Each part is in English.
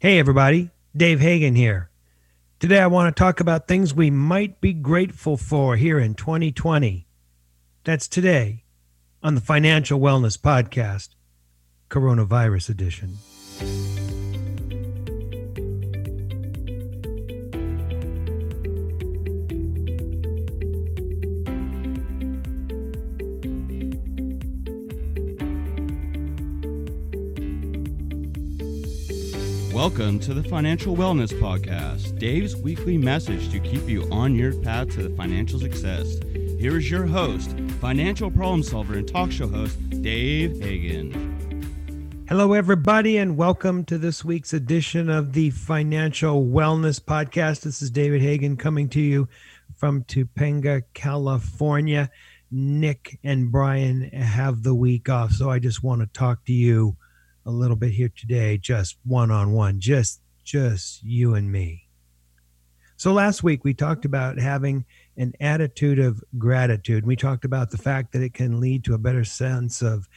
Hey, everybody, Dave Hagan here. Today, I want to talk about things we might be grateful for here in 2020. That's today on the Financial Wellness Podcast, Coronavirus Edition. Welcome to the Financial Wellness Podcast, Dave's weekly message to keep you on your path to financial success. Here is your host, financial problem solver and talk show host, Dave Hagan. Hello, everybody, and welcome to this week's edition of the Financial Wellness Podcast. This is David Hagan coming to you from Topanga, California. Nick and Brian have the week off, so I just want to talk to you a little bit here today, just one on one, just just you and me. So last week we talked about having an attitude of gratitude. We talked about the fact that it can lead to a better sense of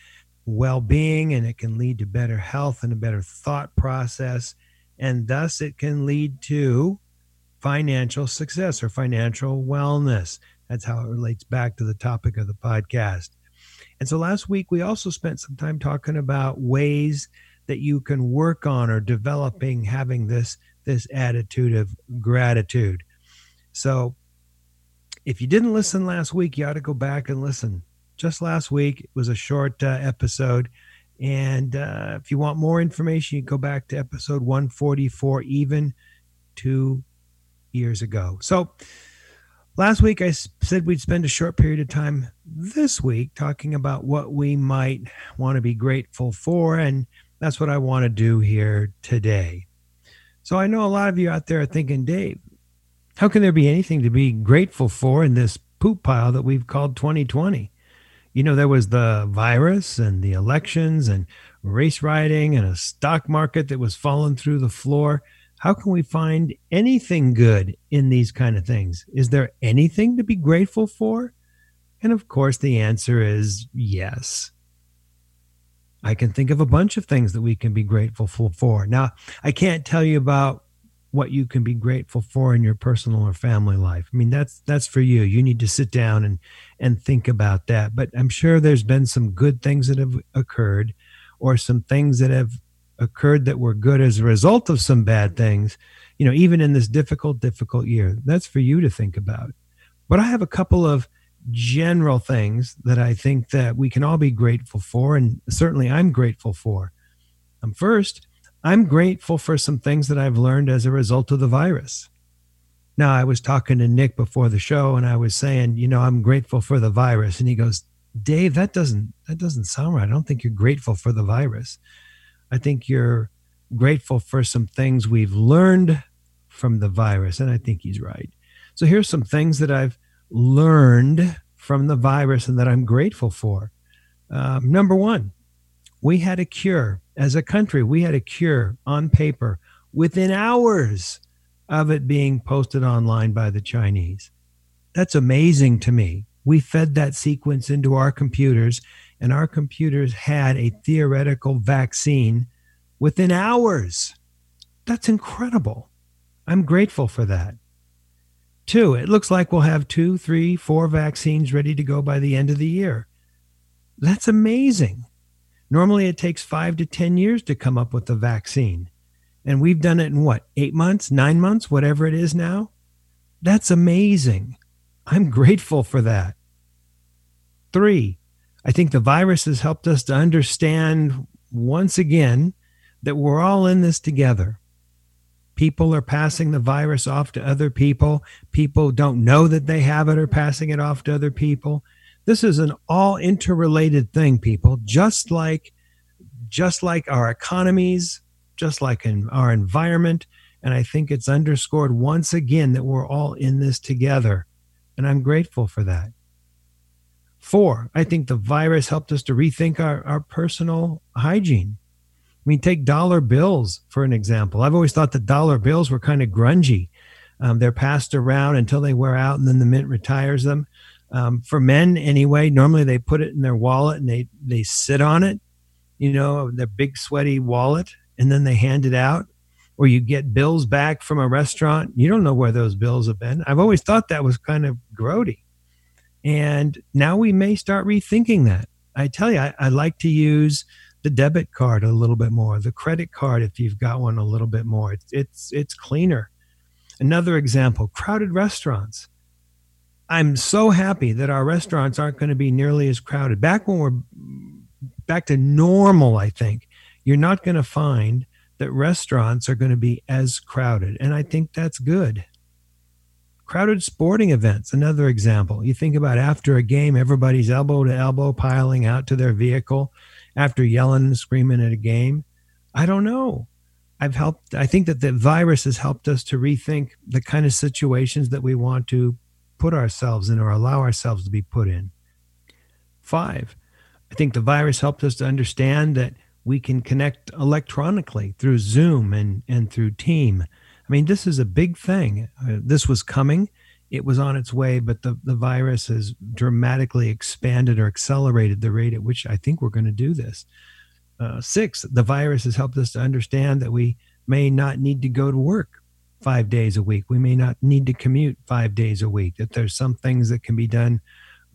well-being and it can lead to better health and a better thought process and thus it can lead to financial success or financial wellness. That's how it relates back to the topic of the podcast. And so last week, we also spent some time talking about ways that you can work on or developing having this this attitude of gratitude. So if you didn't listen last week, you ought to go back and listen. Just last week it was a short uh, episode. And uh, if you want more information, you go back to episode 144, even two years ago. So Last week, I said we'd spend a short period of time this week talking about what we might want to be grateful for. And that's what I want to do here today. So I know a lot of you out there are thinking, Dave, how can there be anything to be grateful for in this poop pile that we've called 2020? You know, there was the virus and the elections and race rioting and a stock market that was falling through the floor how can we find anything good in these kind of things? Is there anything to be grateful for? And of course, the answer is yes. I can think of a bunch of things that we can be grateful for. Now, I can't tell you about what you can be grateful for in your personal or family life. I mean, that's that's for you. You need to sit down and and think about that. But I'm sure there's been some good things that have occurred or some things that have occurred that were good as a result of some bad things, you know, even in this difficult, difficult year. That's for you to think about. But I have a couple of general things that I think that we can all be grateful for, and certainly I'm grateful for. Um, first, I'm grateful for some things that I've learned as a result of the virus. Now, I was talking to Nick before the show, and I was saying, you know, I'm grateful for the virus, and he goes, "Dave, that doesn't that doesn't sound right. I don't think you're grateful for the virus." I think you're grateful for some things we've learned from the virus. And I think he's right. So here's some things that I've learned from the virus and that I'm grateful for. Um, number one, we had a cure as a country. We had a cure on paper within hours of it being posted online by the Chinese. That's amazing to me. We fed that sequence into our computers and our computers had a theoretical vaccine within hours. That's incredible. I'm grateful for that. Two, it looks like we'll have two, three, four vaccines ready to go by the end of the year. That's amazing. Normally, it takes five to 10 years to come up with a vaccine. And we've done it in what, eight months, nine months, whatever it is now? That's amazing. I'm grateful for that. Three, I think the virus has helped us to understand once again that we're all in this together. People are passing the virus off to other people. People don't know that they have it or passing it off to other people. This is an all interrelated thing, people, just like just like our economies, just like in our environment. And I think it's underscored once again that we're all in this together. And I'm grateful for that. Four, I think the virus helped us to rethink our, our personal hygiene. I mean, take dollar bills for an example. I've always thought that dollar bills were kind of grungy. Um, they're passed around until they wear out and then the mint retires them. Um, for men, anyway, normally they put it in their wallet and they, they sit on it, you know, their big sweaty wallet, and then they hand it out. or you get bills back from a restaurant. You don't know where those bills have been. I've always thought that was kind of grody. And now we may start rethinking that. I tell you, I, I like to use the debit card a little bit more, the credit card if you've got one a little bit more. It's it's, it's cleaner. Another example, crowded restaurants. I'm so happy that our restaurants aren't going to be nearly as crowded. Back when we're back to normal, I think you're not going to find that restaurants are going to be as crowded. And I think that's good. Crowded sporting events, another example. You think about after a game, everybody's elbow to elbow piling out to their vehicle after yelling and screaming at a game. I don't know. I've helped, I think that the virus has helped us to rethink the kind of situations that we want to put ourselves in or allow ourselves to be put in. Five, I think the virus helped us to understand that we can connect electronically through Zoom and, and through Team. I mean, this is a big thing. Uh, this was coming, it was on its way, but the, the virus has dramatically expanded or accelerated the rate at which I think we're going to do this. Uh, six, the virus has helped us to understand that we may not need to go to work five days a week. We may not need to commute five days a week, that there's some things that can be done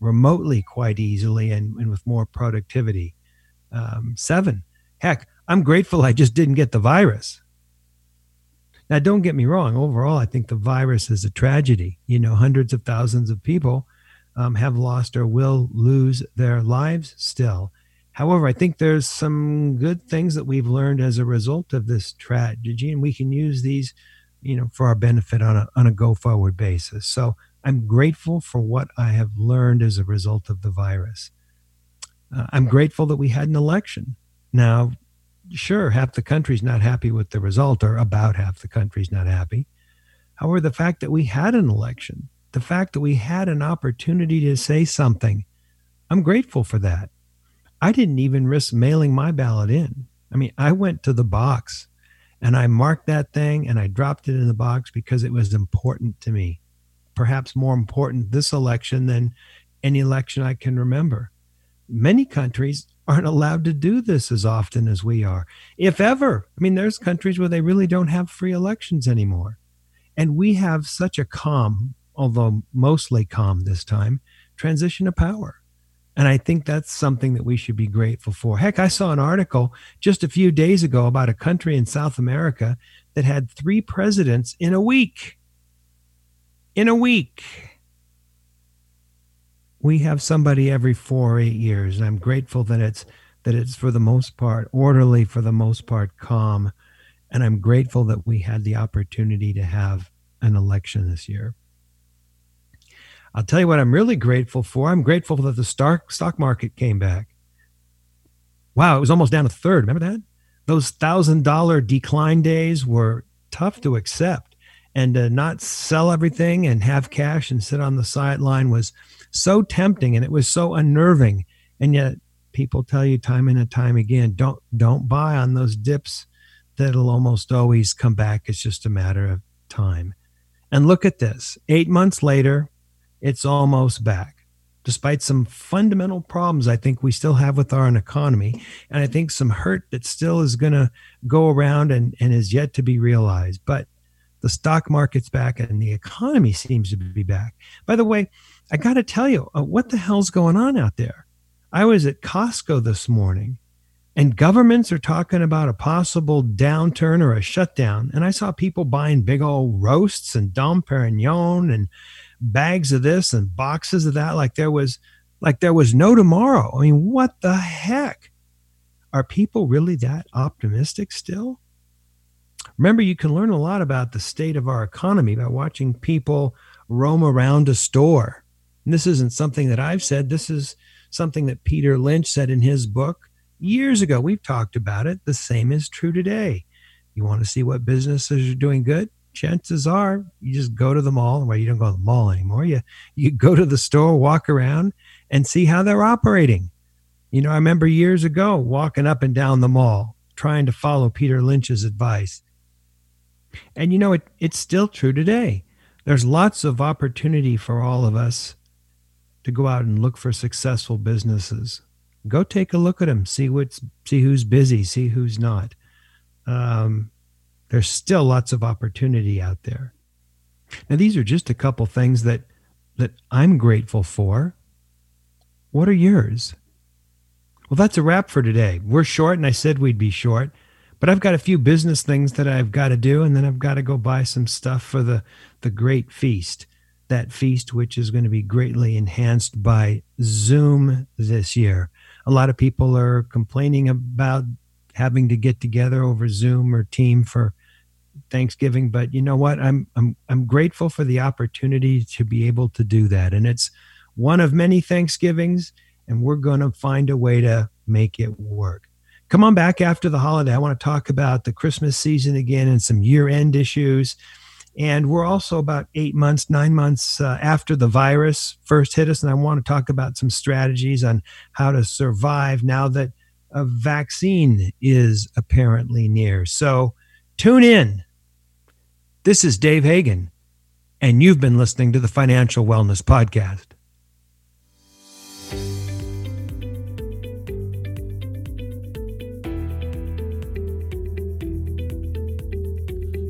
remotely quite easily and, and with more productivity. Um, seven, Heck, I'm grateful I just didn't get the virus. Now, don't get me wrong. Overall, I think the virus is a tragedy. You know, hundreds of thousands of people um, have lost or will lose their lives still. However, I think there's some good things that we've learned as a result of this tragedy, and we can use these, you know, for our benefit on a on a go forward basis. So I'm grateful for what I have learned as a result of the virus. Uh, I'm grateful that we had an election. Now, sure, half the country's not happy with the result, or about half the country's not happy. However, the fact that we had an election, the fact that we had an opportunity to say something, I'm grateful for that. I didn't even risk mailing my ballot in. I mean, I went to the box and I marked that thing and I dropped it in the box because it was important to me. Perhaps more important this election than any election I can remember. Many countries aren't allowed to do this as often as we are, if ever. I mean, there's countries where they really don't have free elections anymore. And we have such a calm, although mostly calm this time, transition of power. And I think that's something that we should be grateful for. Heck, I saw an article just a few days ago about a country in South America that had three presidents in a week. In a week we have somebody every four or eight years, and I'm grateful that it's that it's for the most part orderly, for the most part calm, and I'm grateful that we had the opportunity to have an election this year. I'll tell you what I'm really grateful for. I'm grateful that the stock stock market came back. Wow, it was almost down a third. Remember that? Those thousand dollar decline days were tough to accept, and to not sell everything and have cash and sit on the sideline was so tempting and it was so unnerving. And yet people tell you time and time again, don't don't buy on those dips that'll almost always come back. It's just a matter of time. And look at this. Eight months later, it's almost back. Despite some fundamental problems I think we still have with our economy, and I think some hurt that still is going to go around and, and is yet to be realized. But the stock market's back and the economy seems to be back. By the way, I got to tell you, uh, what the hell's going on out there? I was at Costco this morning and governments are talking about a possible downturn or a shutdown. And I saw people buying big old roasts and Dom Perignon and bags of this and boxes of that like there was like there was no tomorrow. I mean, what the heck? Are people really that optimistic still? Remember, you can learn a lot about the state of our economy by watching people roam around a store and this isn't something that I've said. This is something that Peter Lynch said in his book years ago. We've talked about it. The same is true today. You want to see what businesses are doing good? Chances are you just go to the mall. Well, you don't go to the mall anymore. You you go to the store, walk around, and see how they're operating. You know, I remember years ago walking up and down the mall trying to follow Peter Lynch's advice. And you know, it, it's still true today. There's lots of opportunity for all of us to go out and look for successful businesses. Go take a look at them, see what's see who's busy, see who's not. Um, There's still lots of opportunity out there. Now, these are just a couple things that that I'm grateful for. What are yours? Well, that's a wrap for today. We're short, and I said we'd be short, but I've got a few business things that I've got to do, and then I've got to go buy some stuff for the the great feast. That feast, which is going to be greatly enhanced by Zoom this year. A lot of people are complaining about having to get together over Zoom or Team for Thanksgiving, but you know what? I'm I'm I'm grateful for the opportunity to be able to do that, and it's one of many Thanksgivings, and we're going to find a way to make it work. Come on back after the holiday. I want to talk about the Christmas season again and some year-end issues. And we're also about eight months, nine months uh, after the virus first hit us. And I want to talk about some strategies on how to survive now that a vaccine is apparently near. So tune in. This is Dave Hagan, and you've been listening to the Financial Wellness Podcast.